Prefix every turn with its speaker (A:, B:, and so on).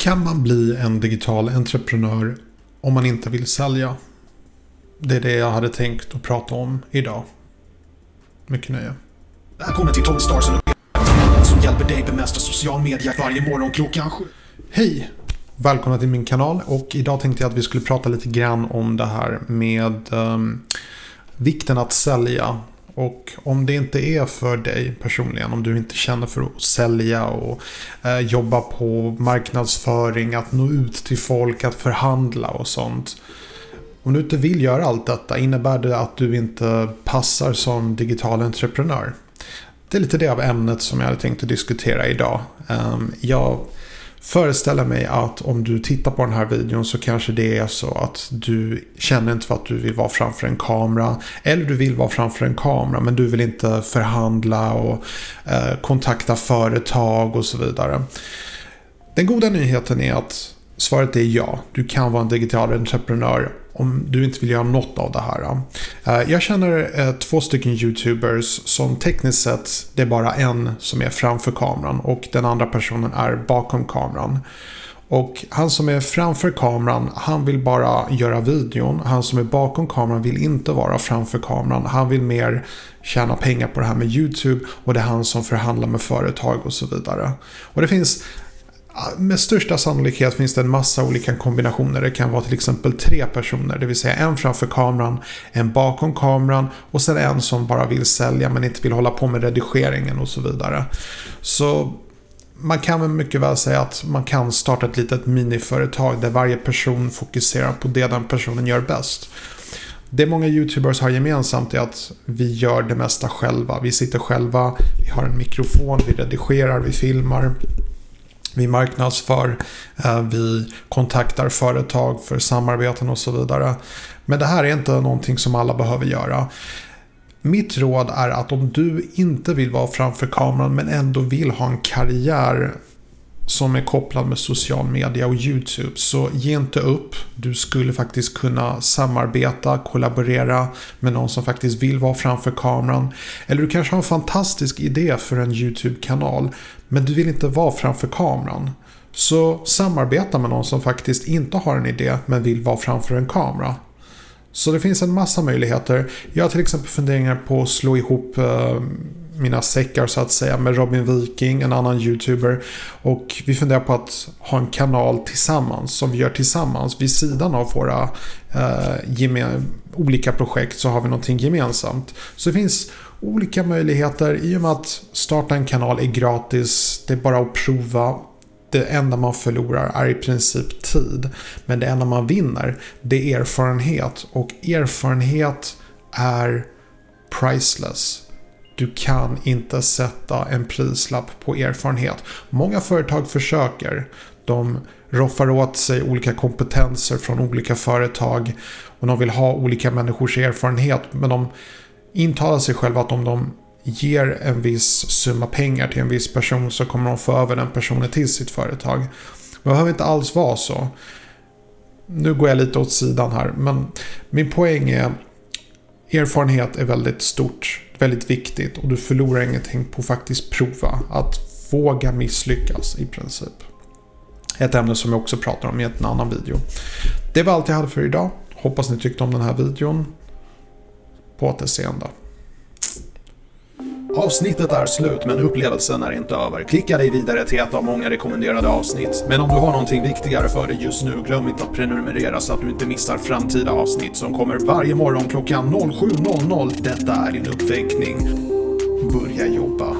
A: Kan man bli en digital entreprenör om man inte vill sälja? Det är det jag hade tänkt att prata om idag. Mycket nöje.
B: Välkommen till Tommy Starsen som hjälper dig bemästra social media varje morgon klockan sju.
A: Hej! Välkomna till min kanal och idag tänkte jag att vi skulle prata lite grann om det här med um, vikten att sälja och om det inte är för dig personligen, om du inte känner för att sälja och eh, jobba på marknadsföring, att nå ut till folk, att förhandla och sånt. Om du inte vill göra allt detta, innebär det att du inte passar som digital entreprenör? Det är lite det av ämnet som jag hade tänkt att diskutera idag. Ehm, jag föreställer mig att om du tittar på den här videon så kanske det är så att du känner inte för att du vill vara framför en kamera. Eller du vill vara framför en kamera men du vill inte förhandla och eh, kontakta företag och så vidare. Den goda nyheten är att svaret är ja. Du kan vara en digital entreprenör om du inte vill göra något av det här. Eh, jag känner eh, två stycken YouTubers som tekniskt sett det är bara en som är framför kameran och den andra personen är bakom kameran. Och han som är framför kameran, han vill bara göra videon. Han som är bakom kameran vill inte vara framför kameran. Han vill mer tjäna pengar på det här med YouTube och det är han som förhandlar med företag och så vidare. Och det finns med största sannolikhet finns det en massa olika kombinationer. Det kan vara till exempel tre personer, det vill säga en framför kameran, en bakom kameran och sen en som bara vill sälja men inte vill hålla på med redigeringen och så vidare. Så man kan väl mycket väl säga att man kan starta ett litet miniföretag där varje person fokuserar på det den personen gör bäst. Det många YouTubers har gemensamt är att vi gör det mesta själva. Vi sitter själva, vi har en mikrofon, vi redigerar, vi filmar. Vi marknadsför, eh, vi kontaktar företag för samarbeten och så vidare. Men det här är inte någonting som alla behöver göra. Mitt råd är att om du inte vill vara framför kameran men ändå vill ha en karriär som är kopplad med social media och YouTube. Så ge inte upp. Du skulle faktiskt kunna samarbeta, kollaborera med någon som faktiskt vill vara framför kameran. Eller du kanske har en fantastisk idé för en YouTube-kanal men du vill inte vara framför kameran. Så samarbeta med någon som faktiskt inte har en idé men vill vara framför en kamera. Så det finns en massa möjligheter. Jag har till exempel funderingar på att slå ihop eh, mina säckar så att säga med Robin Viking, en annan YouTuber. Och vi funderar på att ha en kanal tillsammans som vi gör tillsammans. Vid sidan av våra eh, olika projekt så har vi någonting gemensamt. Så det finns olika möjligheter i och med att starta en kanal är gratis. Det är bara att prova. Det enda man förlorar är i princip tid. Men det enda man vinner det är erfarenhet. Och erfarenhet är priceless. Du kan inte sätta en prislapp på erfarenhet. Många företag försöker. De roffar åt sig olika kompetenser från olika företag och de vill ha olika människors erfarenhet. Men de intalar sig själva att om de ger en viss summa pengar till en viss person så kommer de få över den personen till sitt företag. Det behöver inte alls vara så. Nu går jag lite åt sidan här men min poäng är erfarenhet är väldigt stort väldigt viktigt och du förlorar ingenting på att faktiskt prova. Att våga misslyckas i princip. Ett ämne som jag också pratar om i en annan video. Det var allt jag hade för idag. Hoppas ni tyckte om den här videon. På återseende.
B: Avsnittet är slut men upplevelsen är inte över. Klicka dig vidare till ett av många rekommenderade avsnitt. Men om du har någonting viktigare för dig just nu, glöm inte att prenumerera så att du inte missar framtida avsnitt som kommer varje morgon klockan 07.00. Detta är din uppväckning. Börja jobba.